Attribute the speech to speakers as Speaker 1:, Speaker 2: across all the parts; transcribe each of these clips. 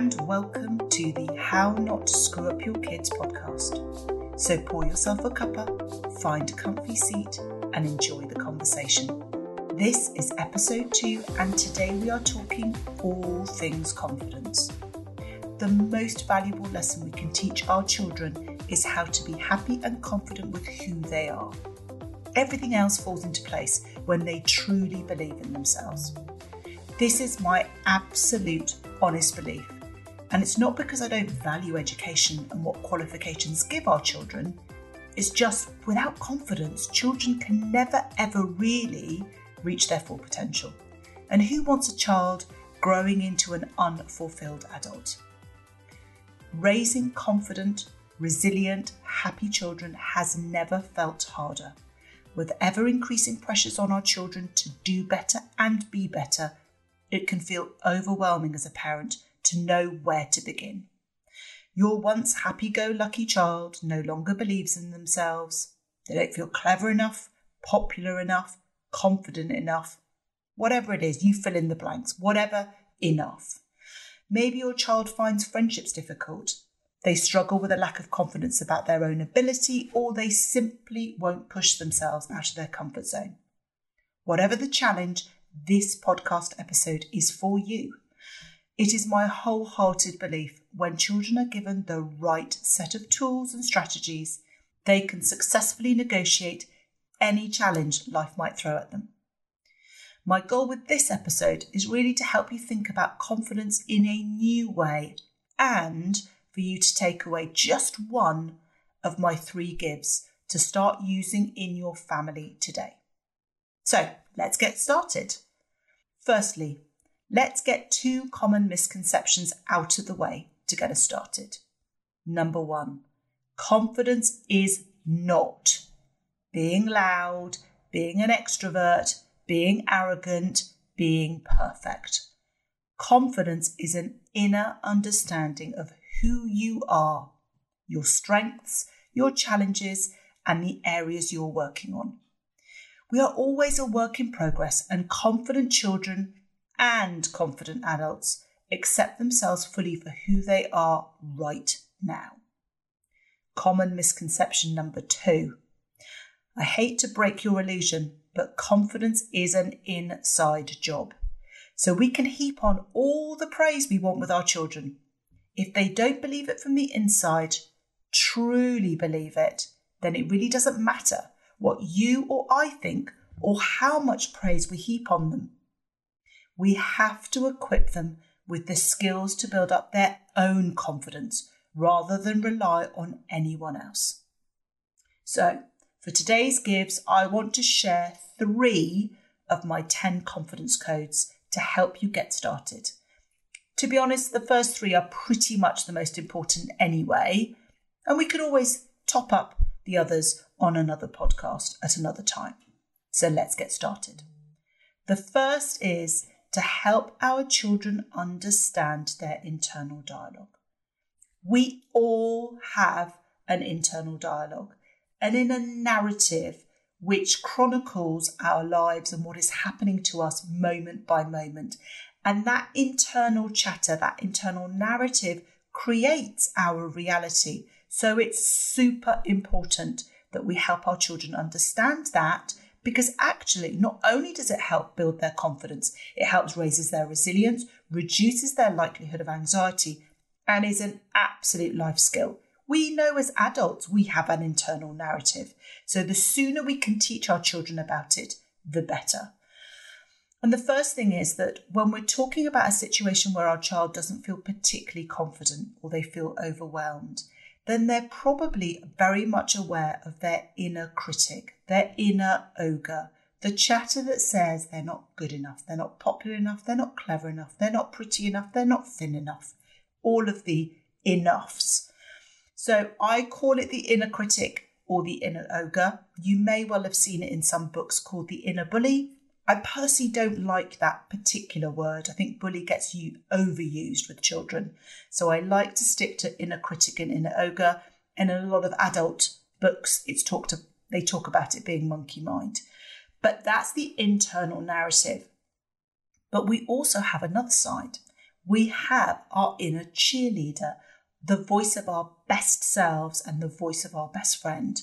Speaker 1: and welcome to the How Not to Screw Up Your Kids podcast. So pour yourself a cuppa, find a comfy seat, and enjoy the conversation. This is episode two, and today we are talking all things confidence. The most valuable lesson we can teach our children is how to be happy and confident with who they are. Everything else falls into place when they truly believe in themselves. This is my absolute honest belief. And it's not because I don't value education and what qualifications give our children. It's just without confidence, children can never ever really reach their full potential. And who wants a child growing into an unfulfilled adult? Raising confident, resilient, happy children has never felt harder. With ever increasing pressures on our children to do better and be better, it can feel overwhelming as a parent to know where to begin. Your once happy go lucky child no longer believes in themselves. They don't feel clever enough, popular enough, confident enough. Whatever it is, you fill in the blanks, whatever enough. Maybe your child finds friendships difficult. They struggle with a lack of confidence about their own ability, or they simply won't push themselves out of their comfort zone. Whatever the challenge, this podcast episode is for you. It is my wholehearted belief when children are given the right set of tools and strategies, they can successfully negotiate any challenge life might throw at them. My goal with this episode is really to help you think about confidence in a new way and for you to take away just one of my three gives to start using in your family today. So let's get started. Firstly, let's get two common misconceptions out of the way to get us started. Number one, confidence is not being loud, being an extrovert, being arrogant, being perfect. Confidence is an inner understanding of who you are, your strengths, your challenges, and the areas you're working on. We are always a work in progress, and confident children and confident adults accept themselves fully for who they are right now. Common misconception number two I hate to break your illusion, but confidence is an inside job. So we can heap on all the praise we want with our children. If they don't believe it from the inside, truly believe it, then it really doesn't matter what you or I think or how much praise we heap on them. We have to equip them with the skills to build up their own confidence rather than rely on anyone else. So, for today's gives, I want to share three of my 10 confidence codes to help you get started. To be honest, the first three are pretty much the most important anyway, and we can always top up the others on another podcast at another time. So let's get started. The first is to help our children understand their internal dialogue. We all have an internal dialogue and in a narrative which chronicles our lives and what is happening to us moment by moment. And that internal chatter, that internal narrative creates our reality. So it's super important that we help our children understand that because actually not only does it help build their confidence, it helps raises their resilience, reduces their likelihood of anxiety, and is an absolute life skill. We know as adults we have an internal narrative. So the sooner we can teach our children about it, the better. And the first thing is that when we're talking about a situation where our child doesn't feel particularly confident or they feel overwhelmed, then they're probably very much aware of their inner critic, their inner ogre, the chatter that says they're not good enough, they're not popular enough, they're not clever enough, they're not pretty enough, they're not thin enough. All of the enoughs. So I call it the inner critic or the inner ogre. You may well have seen it in some books called the inner bully I personally don't like that particular word. I think bully gets you overused with children. So I like to stick to inner critic and inner ogre. In a lot of adult books, it's talked to, they talk about it being monkey mind. But that's the internal narrative. But we also have another side, we have our inner cheerleader, the voice of our best selves and the voice of our best friend.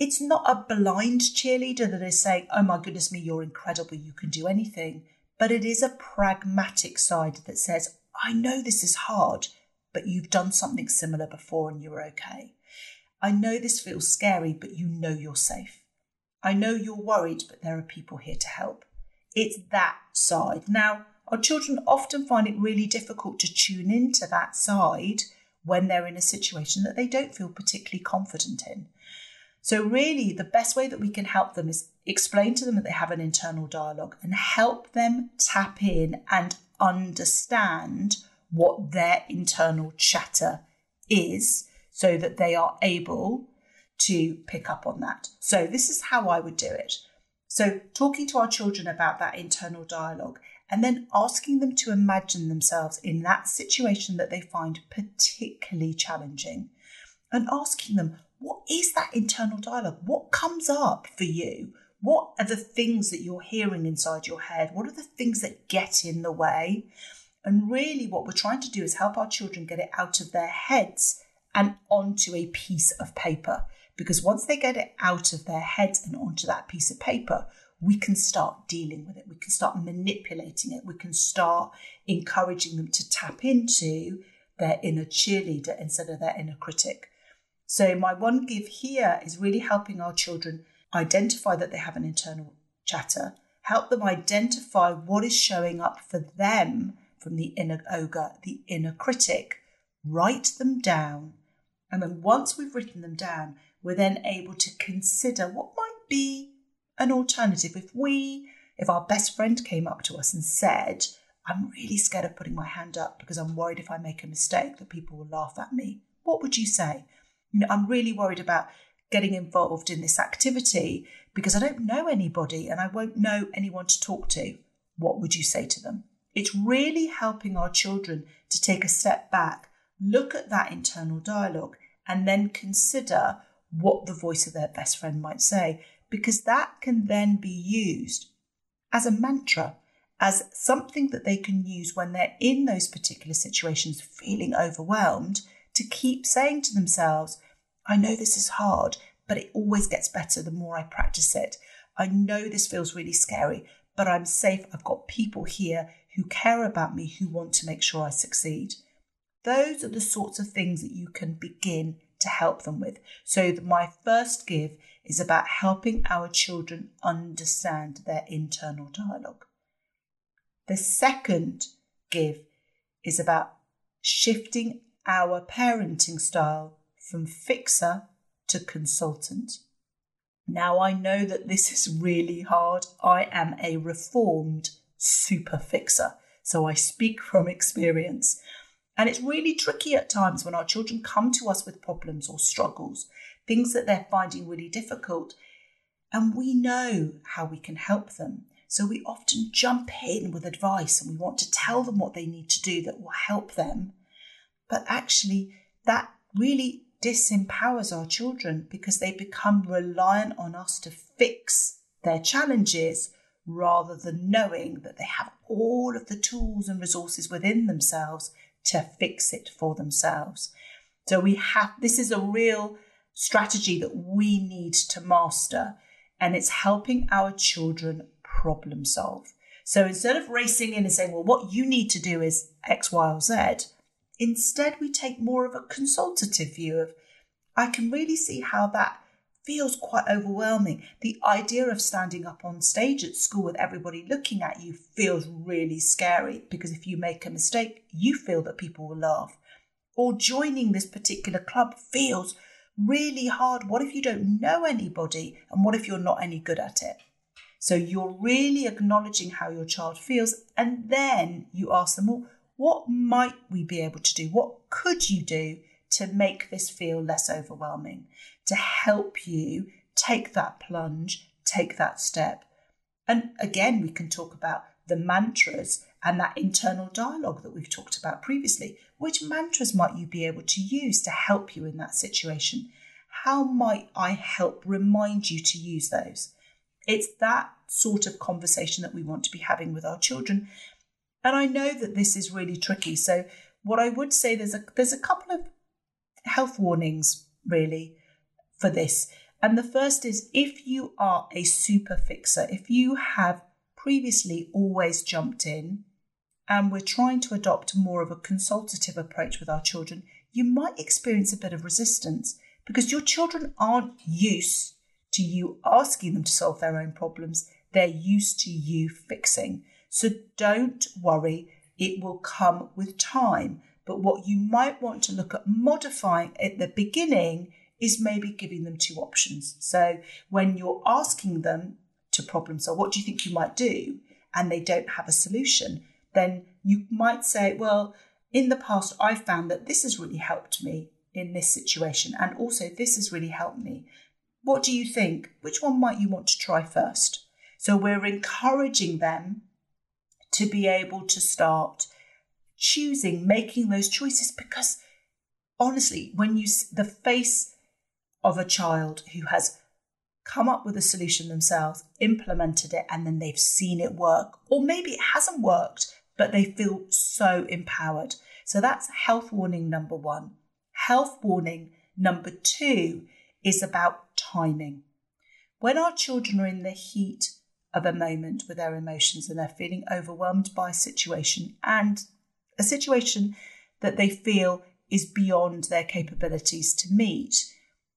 Speaker 1: It's not a blind cheerleader that is saying, Oh my goodness me, you're incredible, you can do anything. But it is a pragmatic side that says, I know this is hard, but you've done something similar before and you're okay. I know this feels scary, but you know you're safe. I know you're worried, but there are people here to help. It's that side. Now, our children often find it really difficult to tune into that side when they're in a situation that they don't feel particularly confident in. So, really, the best way that we can help them is explain to them that they have an internal dialogue and help them tap in and understand what their internal chatter is so that they are able to pick up on that. So, this is how I would do it. So, talking to our children about that internal dialogue and then asking them to imagine themselves in that situation that they find particularly challenging and asking them, what is that internal dialogue? What comes up for you? What are the things that you're hearing inside your head? What are the things that get in the way? And really, what we're trying to do is help our children get it out of their heads and onto a piece of paper. Because once they get it out of their heads and onto that piece of paper, we can start dealing with it. We can start manipulating it. We can start encouraging them to tap into their inner cheerleader instead of their inner critic. So, my one give here is really helping our children identify that they have an internal chatter, help them identify what is showing up for them from the inner ogre, the inner critic, write them down. And then once we've written them down, we're then able to consider what might be an alternative. If we, if our best friend came up to us and said, I'm really scared of putting my hand up because I'm worried if I make a mistake that people will laugh at me, what would you say? I'm really worried about getting involved in this activity because I don't know anybody and I won't know anyone to talk to. What would you say to them? It's really helping our children to take a step back, look at that internal dialogue, and then consider what the voice of their best friend might say, because that can then be used as a mantra, as something that they can use when they're in those particular situations, feeling overwhelmed, to keep saying to themselves, I know this is hard, but it always gets better the more I practice it. I know this feels really scary, but I'm safe. I've got people here who care about me, who want to make sure I succeed. Those are the sorts of things that you can begin to help them with. So, my first give is about helping our children understand their internal dialogue. The second give is about shifting our parenting style from fixer to consultant. Now, I know that this is really hard. I am a reformed super fixer. So I speak from experience. And it's really tricky at times when our children come to us with problems or struggles, things that they're finding really difficult. And we know how we can help them. So we often jump in with advice and we want to tell them what they need to do that will help them. But actually, that really disempowers our children because they become reliant on us to fix their challenges rather than knowing that they have all of the tools and resources within themselves to fix it for themselves. So we have this is a real strategy that we need to master, and it's helping our children problem solve. So instead of racing in and saying, well, what you need to do is X, Y, or Z, instead we take more of a consultative view of, I can really see how that feels quite overwhelming. The idea of standing up on stage at school with everybody looking at you feels really scary because if you make a mistake, you feel that people will laugh. Or joining this particular club feels really hard. What if you don't know anybody? And what if you're not any good at it? So you're really acknowledging how your child feels, and then you ask them, well, what might we be able to do? What could you do to make this feel less overwhelming? to help you take that plunge, take that step. And again, we can talk about the mantras and that internal dialogue that we've talked about previously. Which mantras might you be able to use to help you in that situation? How might I help remind you to use those? It's that sort of conversation that we want to be having with our children. And I know that this is really tricky. So what I would say there's a there's a couple of health warnings really for this. And the first is if you are a super fixer, if you have previously always jumped in and we're trying to adopt more of a consultative approach with our children, you might experience a bit of resistance because your children aren't used to you asking them to solve their own problems. They're used to you fixing. So don't worry, it will come with time. But what you might want to look at modifying at the beginning is maybe giving them two options. So when you're asking them to problem solve, what do you think you might do? And they don't have a solution, then you might say, well, in the past, I found that this has really helped me in this situation. And also, this has really helped me. What do you think? Which one might you want to try first? So we're encouraging them to be able to start choosing, making those choices because honestly, when you the face of a child who has come up with a solution themselves, implemented it, and then they've seen it work, or maybe it hasn't worked, but they feel so empowered. So that's health warning number one. Health warning number two is about timing. When our children are in the heat of a moment with their emotions and they're feeling overwhelmed by a situation and a situation that they feel is beyond their capabilities to meet,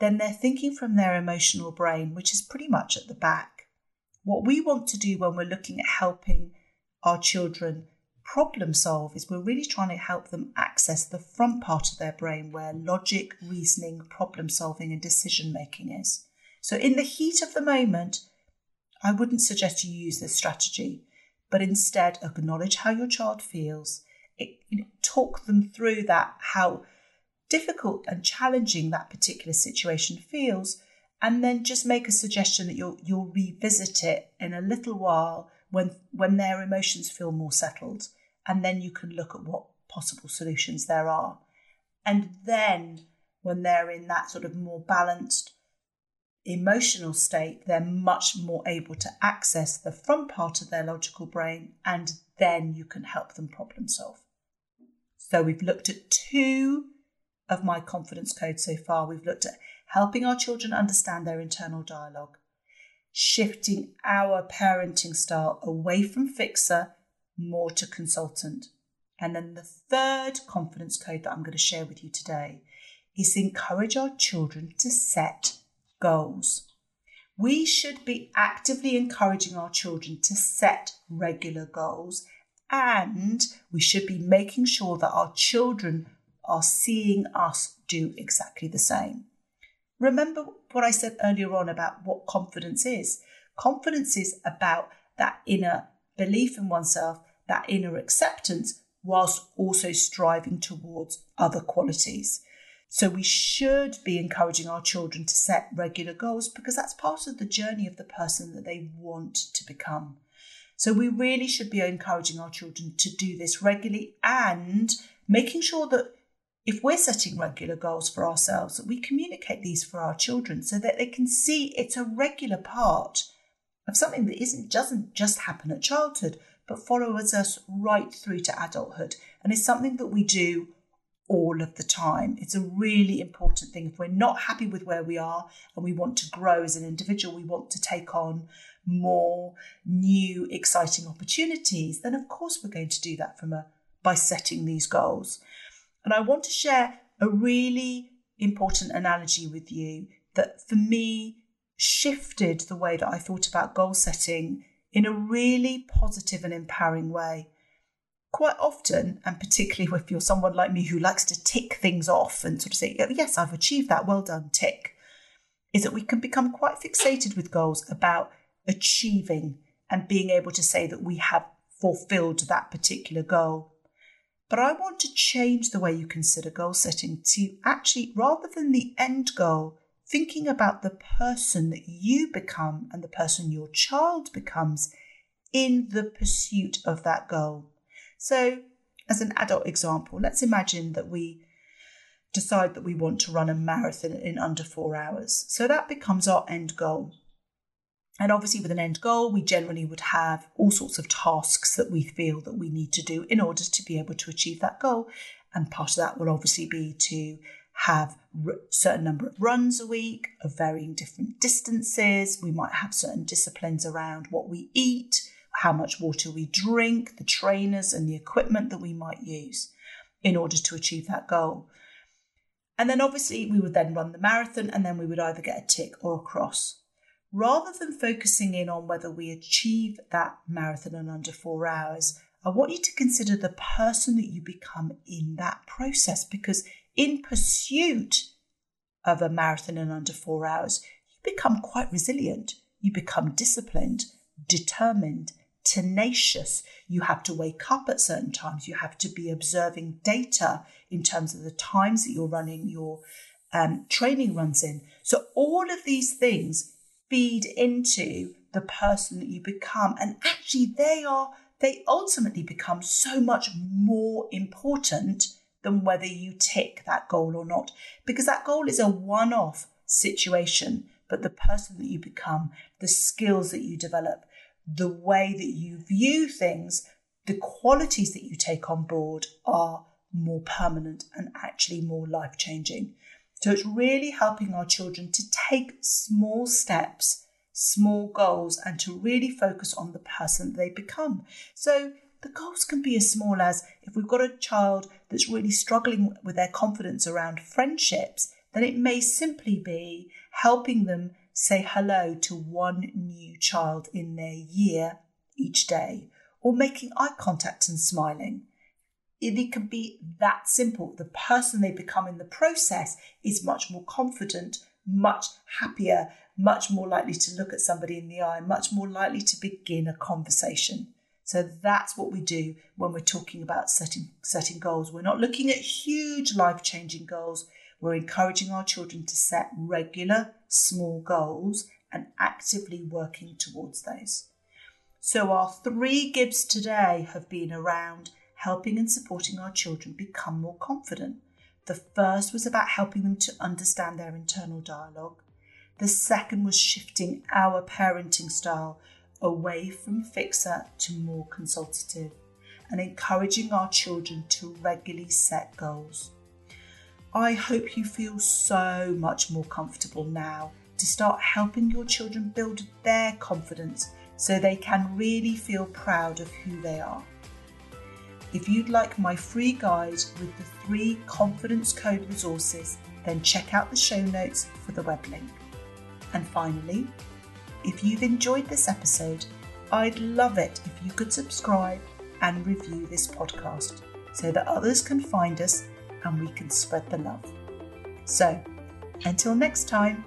Speaker 1: then they're thinking from their emotional brain, which is pretty much at the back. What we want to do when we're looking at helping our children problem solve is we're really trying to help them access the front part of their brain where logic, reasoning, problem solving, and decision making is. So, in the heat of the moment, I wouldn't suggest you use this strategy, but instead acknowledge how your child feels, it, you know, talk them through that, how difficult and challenging that particular situation feels, and then just make a suggestion that you'll you'll revisit it in a little while when when their emotions feel more settled, and then you can look at what possible solutions there are, and then when they're in that sort of more balanced emotional state, they're much more able to access the front part of their logical brain, and then you can help them problem solve. So, we've looked at two of my confidence codes so far. We've looked at helping our children understand their internal dialogue, shifting our parenting style away from fixer more to consultant. And then the third confidence code that I'm going to share with you today is encourage our children to set goals. We should be actively encouraging our children to set regular goals and we should be making sure that our children are seeing us do exactly the same. Remember what I said earlier on about what confidence is. Confidence is about that inner belief in oneself, that inner acceptance, whilst also striving towards other qualities. So we should be encouraging our children to set regular goals because that's part of the journey of the person that they want to become. So we really should be encouraging our children to do this regularly and making sure that if we're setting regular goals for ourselves, that we communicate these for our children so that they can see it's a regular part of something that isn't doesn't just happen at childhood, but follows us right through to adulthood and is something that we do all of the time. It's a really important thing. If we're not happy with where we are and we want to grow as an individual, we want to take on more new, exciting opportunities, then of course we're going to do that from a by setting these goals. And I want to share a really important analogy with you that for me shifted the way that I thought about goal setting in a really positive and empowering way quite often, and particularly if you're someone like me who likes to tick things off and sort of say, oh, yes, I've achieved that, well done, tick, is that we can become quite fixated with goals about achieving and being able to say that we have fulfilled that particular goal. But I want to change the way you consider goal setting to actually, rather than the end goal, thinking about the person that you become and the person your child becomes in the pursuit of that goal. So, as an adult example, let's imagine that we decide that we want to run a marathon in under four hours. So that becomes our end goal. And obviously, with an end goal, we generally would have all sorts of tasks that we feel that we need to do in order to be able to achieve that goal. And part of that will obviously be to have a certain number of runs a week of varying different distances. We might have certain disciplines around what we eat, how much water we drink, the trainers and the equipment that we might use in order to achieve that goal. And then obviously we would then run the marathon and then we would either get a tick or a cross. Rather than focusing in on whether we achieve that marathon in under four hours, I want you to consider the person that you become in that process because in pursuit of a marathon in under four hours, you become quite resilient. You become disciplined, determined, tenacious. You have to wake up at certain times. You have to be observing data in terms of the times that you're running your um, training runs in. So, all of these things feed into the person that you become. And actually, they are, they ultimately become so much more important than whether you tick that goal or not, because that goal is a one off situation. But the person that you become, the skills that you develop, the way that you view things, the qualities that you take on board are more permanent and actually more life changing. So it's really helping our children to take small steps, small goals, and to really focus on the person they become. So the goals can be as small as if we've got a child that's really struggling with their confidence around friendships, then it may simply be helping them say hello to one new child in their year each day, or making eye contact and smiling. It can be that simple. The person they become in the process is much more confident, much happier, much more likely to look at somebody in the eye, much more likely to begin a conversation. So that's what we do when we're talking about setting setting goals. We're not looking at huge life-changing goals. We're encouraging our children to set regular, small goals and actively working towards those. So, our three gives today have been around helping and supporting our children become more confident. The first was about helping them to understand their internal dialogue. The second was shifting our parenting style away from fixer to more consultative and encouraging our children to regularly set goals. I hope you feel so much more comfortable now to start helping your children build their confidence so they can really feel proud of who they are. If you'd like my free guide with the three confidence code resources, then check out the show notes for the web link. And finally, if you've enjoyed this episode, I'd love it if you could subscribe and review this podcast so that others can find us and we can spread the love. So, until next time.